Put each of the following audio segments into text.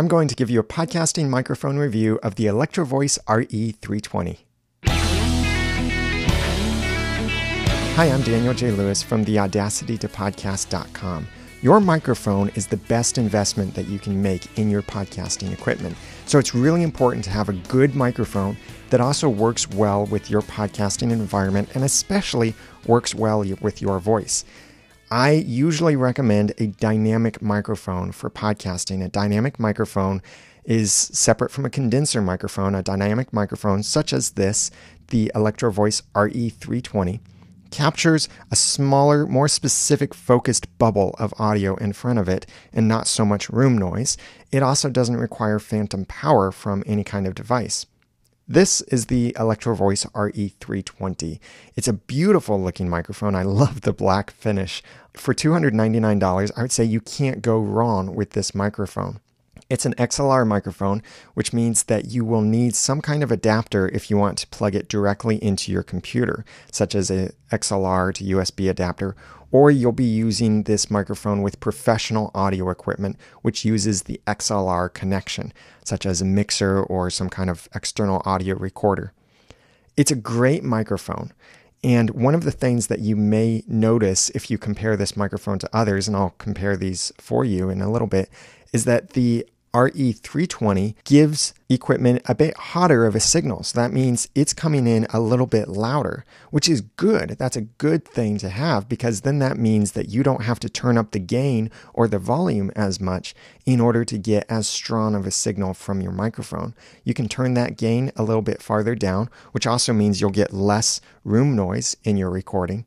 I'm going to give you a podcasting microphone review of the Electro Voice RE320. Hi, I'm Daniel J. Lewis from the AudacityToPodcast.com. Your microphone is the best investment that you can make in your podcasting equipment. So it's really important to have a good microphone that also works well with your podcasting environment and especially works well with your voice. I usually recommend a dynamic microphone for podcasting. A dynamic microphone is separate from a condenser microphone. A dynamic microphone, such as this, the Electro Voice RE320, captures a smaller, more specific focused bubble of audio in front of it and not so much room noise. It also doesn't require phantom power from any kind of device. This is the Electro Voice RE320. It's a beautiful looking microphone. I love the black finish. For $299, I would say you can't go wrong with this microphone. It's an XLR microphone, which means that you will need some kind of adapter if you want to plug it directly into your computer, such as a XLR to USB adapter, or you'll be using this microphone with professional audio equipment, which uses the XLR connection, such as a mixer or some kind of external audio recorder. It's a great microphone. And one of the things that you may notice if you compare this microphone to others, and I'll compare these for you in a little bit, is that the RE320 gives equipment a bit hotter of a signal. So that means it's coming in a little bit louder, which is good. That's a good thing to have because then that means that you don't have to turn up the gain or the volume as much in order to get as strong of a signal from your microphone. You can turn that gain a little bit farther down, which also means you'll get less room noise in your recording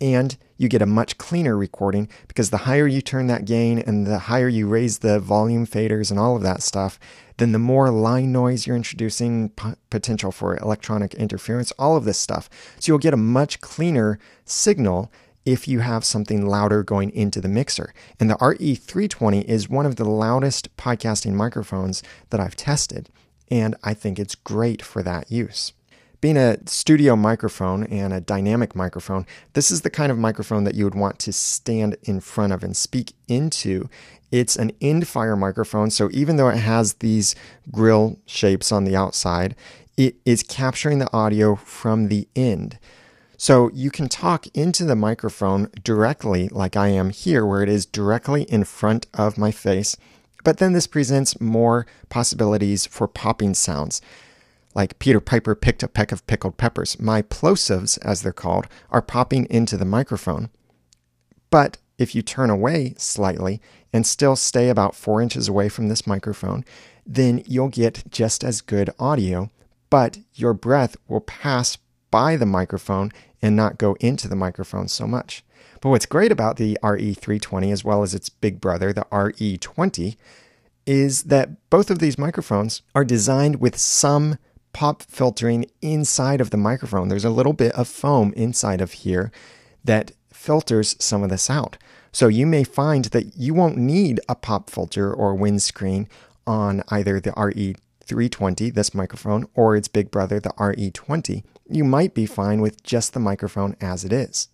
and you get a much cleaner recording because the higher you turn that gain and the higher you raise the volume faders and all of that stuff, then the more line noise you're introducing, p- potential for electronic interference, all of this stuff. So you'll get a much cleaner signal if you have something louder going into the mixer. And the RE320 is one of the loudest podcasting microphones that I've tested, and I think it's great for that use. Being a studio microphone and a dynamic microphone, this is the kind of microphone that you would want to stand in front of and speak into. It's an end fire microphone, so even though it has these grill shapes on the outside, it is capturing the audio from the end. So you can talk into the microphone directly, like I am here, where it is directly in front of my face. But then this presents more possibilities for popping sounds like Peter Piper picked a peck of pickled peppers. My plosives, as they're called, are popping into the microphone. But if you turn away slightly and still stay about four inches away from this microphone, then you'll get just as good audio, but your breath will pass by the microphone and not go into the microphone so much. But what's great about the RE320 as well as its big brother, the RE20, is that both of these microphones are designed with some pop filtering inside of the microphone. There's a little bit of foam inside of here that filters some of this out. So you may find that you won't need a pop filter or windscreen on either the RE320, this microphone, or its big brother, the RE20. You might be fine with just the microphone as it is.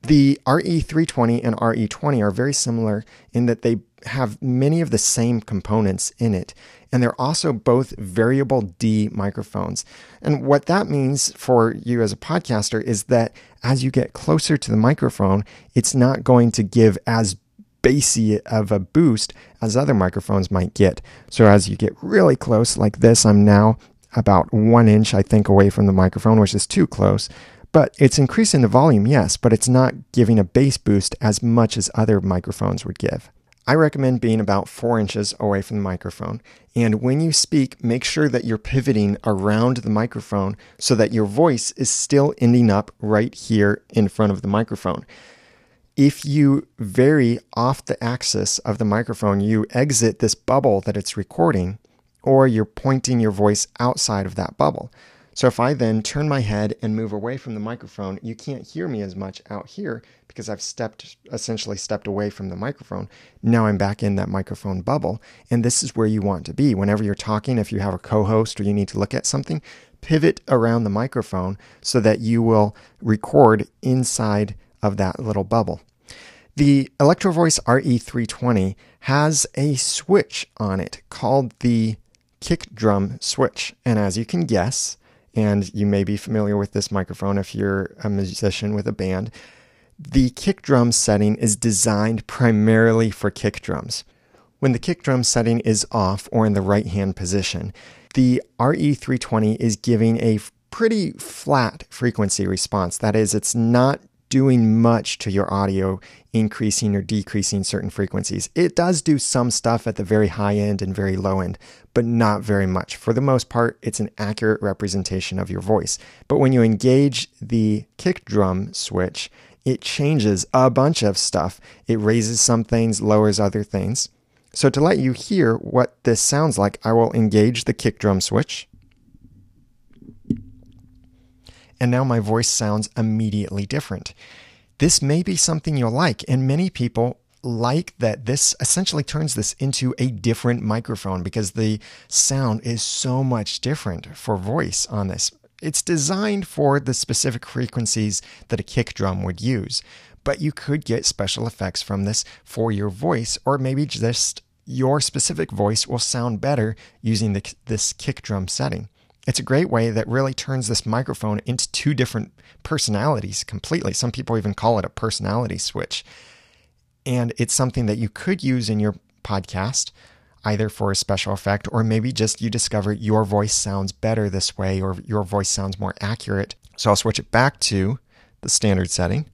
The RE320 and RE20 are very similar in that they have many of the same components in it. And they're also both variable D microphones. And what that means for you as a podcaster is that as you get closer to the microphone, it's not going to give as bassy of a boost as other microphones might get. So as you get really close, like this, I'm now about one inch, I think, away from the microphone, which is too close. But it's increasing the volume, yes, but it's not giving a bass boost as much as other microphones would give. I recommend being about four inches away from the microphone. And when you speak, make sure that you're pivoting around the microphone so that your voice is still ending up right here in front of the microphone. If you vary off the axis of the microphone, you exit this bubble that it's recording, or you're pointing your voice outside of that bubble. So if I then turn my head and move away from the microphone, you can't hear me as much out here because I've stepped essentially stepped away from the microphone. Now I'm back in that microphone bubble, and this is where you want to be. Whenever you're talking, if you have a co-host or you need to look at something, pivot around the microphone so that you will record inside of that little bubble. The Electro Voice RE320 has a switch on it called the kick drum switch. And as you can guess, and you may be familiar with this microphone if you're a musician with a band, the kick drum setting is designed primarily for kick drums. When the kick drum setting is off or in the right hand position, the RE320 is giving a pretty flat frequency response. That is, it's not doing much to your audio, increasing or decreasing certain frequencies. It does do some stuff at the very high end and very low end, but not very much. For the most part, it's an accurate representation of your voice. But when you engage the kick drum switch, it changes a bunch of stuff. It raises some things, lowers other things. So to let you hear what this sounds like, I will engage the kick drum switch. And now my voice sounds immediately different. This may be something you'll like, and many people like that this essentially turns this into a different microphone because the sound is so much different for voice on this. It's designed for the specific frequencies that a kick drum would use, but you could get special effects from this for your voice, or maybe just your specific voice will sound better using the, this kick drum setting. It's a great way that really turns this microphone into two different personalities completely. Some people even call it a personality switch. And it's something that you could use in your podcast, either for a special effect or maybe just you discover your voice sounds better this way or your voice sounds more accurate. So I'll switch it back to the standard setting.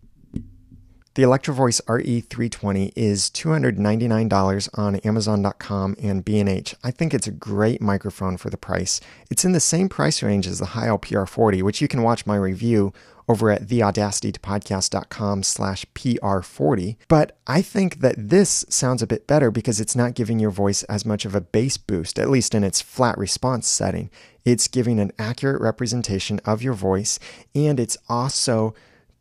The Electro Voice RE320 is $299 on Amazon.com and B&H. I think it's a great microphone for the price. It's in the same price range as the Heil PR40, which you can watch my review over at theaudacitytopodcast.com slash PR40. But I think that this sounds a bit better because it's not giving your voice as much of a bass boost, at least in its flat response setting. It's giving an accurate representation of your voice, and it's also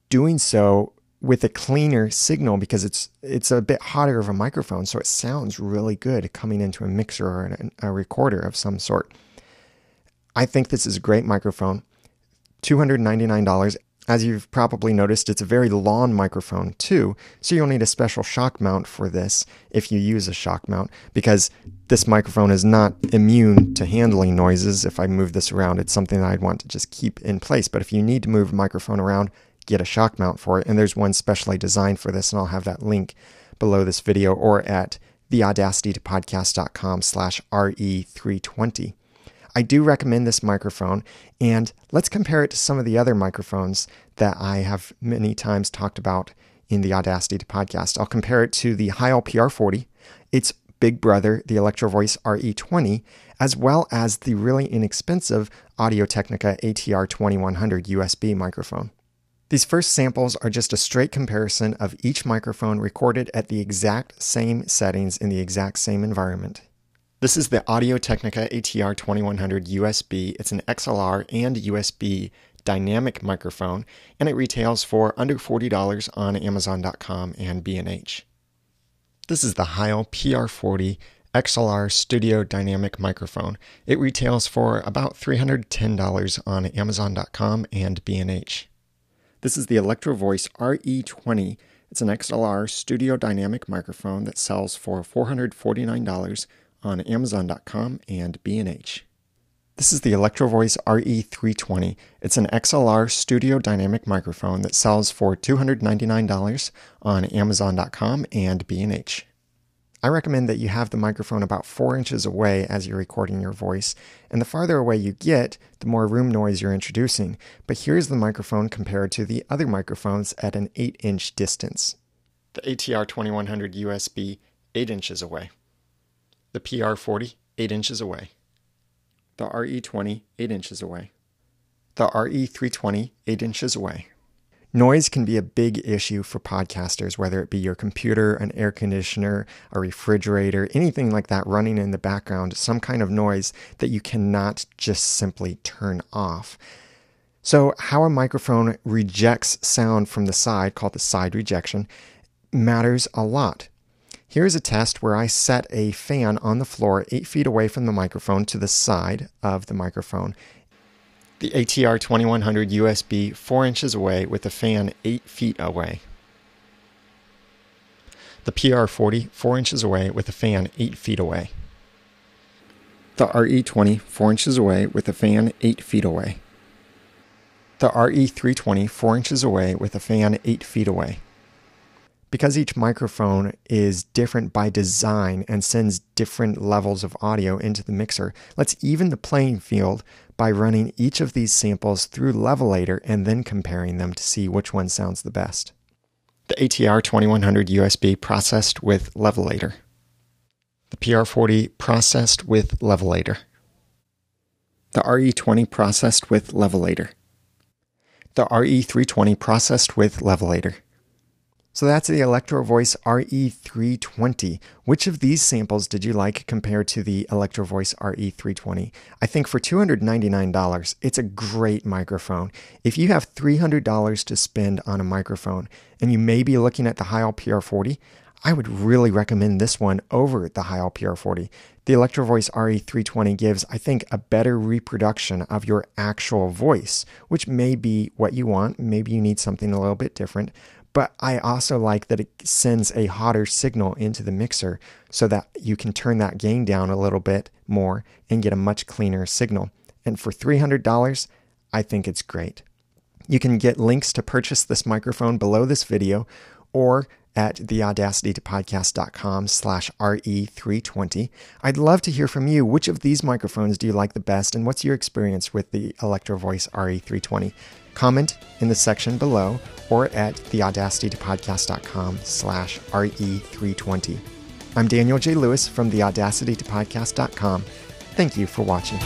doing so with a cleaner signal because it's it's a bit hotter of a microphone, so it sounds really good coming into a mixer or a recorder of some sort. I think this is a great microphone. $299. As you've probably noticed, it's a very long microphone too, so you'll need a special shock mount for this if you use a shock mount, because this microphone is not immune to handling noises. If I move this around, it's something that I'd want to just keep in place. But if you need to move a microphone around, get a shock mount for it. And there's one specially designed for this, and I'll have that link below this video or at theaudacitytopodcast.com slash RE320. I do recommend this microphone, and let's compare it to some of the other microphones that I have many times talked about in the Audacity to podcast. I'll compare it to the Heil PR40, its big brother, the Electro Voice RE20, as well as the really inexpensive Audio Technica ATR 2100 USB microphone. These first samples are just a straight comparison of each microphone recorded at the exact same settings in the exact same environment. This is the Audio Technica ATR 2100 USB. It's an XLR and USB dynamic microphone, and it retails for under $40 on Amazon.com and B&H. This is the Heil PR40 XLR Studio Dynamic Microphone. It retails for about $310 on Amazon.com and B&H. This is the Electro Voice RE20. It's an XLR studio dynamic microphone that sells for $449 on Amazon.com and B&H. This is the Electro Voice RE320. It's an XLR studio dynamic microphone that sells for $299 on Amazon.com and B&H. I recommend that you have the microphone about four inches away as you're recording your voice, and the farther away you get, the more room noise you're introducing. But here's the microphone compared to the other microphones at an 8 inch distance. The ATR 2100 USB, 8 inches away. The PR40, 8 inches away. The RE20, 8 inches away. The RE320, 8 inches away. Noise can be a big issue for podcasters, whether it be your computer, an air conditioner, a refrigerator, anything like that running in the background, some kind of noise that you cannot just simply turn off. So, how a microphone rejects sound from the side, called the side rejection, matters a lot. Here's a test where I set a fan on the floor eight feet away from the microphone to the side of the microphone the ATR 2100 USB 4 inches away with the fan 8 feet away. The PR40 4 inches away with a fan 8 feet away. The RE20 4 inches away with a fan 8 feet away. The RE320 4 inches away with a fan 8 feet away. Because each microphone is different by design and sends different levels of audio into the mixer, let's even the playing field by running each of these samples through Levelator and then comparing them to see which one sounds the best. The ATR 2100 USB processed with Levelator. The PR40 processed with Levelator. The RE20 processed with Levelator. The RE320 processed with Levelator. So that's the Electro Voice RE320. Which of these samples did you like compared to the Electro Voice RE320? I think for $299, it's a great microphone. If you have $300 to spend on a microphone and you may be looking at the Heil PR40, I would really recommend this one over the Heil PR40. The Electro Voice RE320 gives, I think, a better reproduction of your actual voice, which may be what you want. Maybe you need something a little bit different. But I also like that it sends a hotter signal into the mixer so that you can turn that gain down a little bit more and get a much cleaner signal. And for $300, I think it's great. You can get links to purchase this microphone below this video or at theaudacitytopodcast.com slash RE320. I'd love to hear from you. Which of these microphones do you like the best and what's your experience with the Electro Voice RE320? Comment in the section below or at theaudacitytopodcast.com slash RE320. I'm Daniel J. Lewis from theaudacitytopodcast.com. Thank you for watching.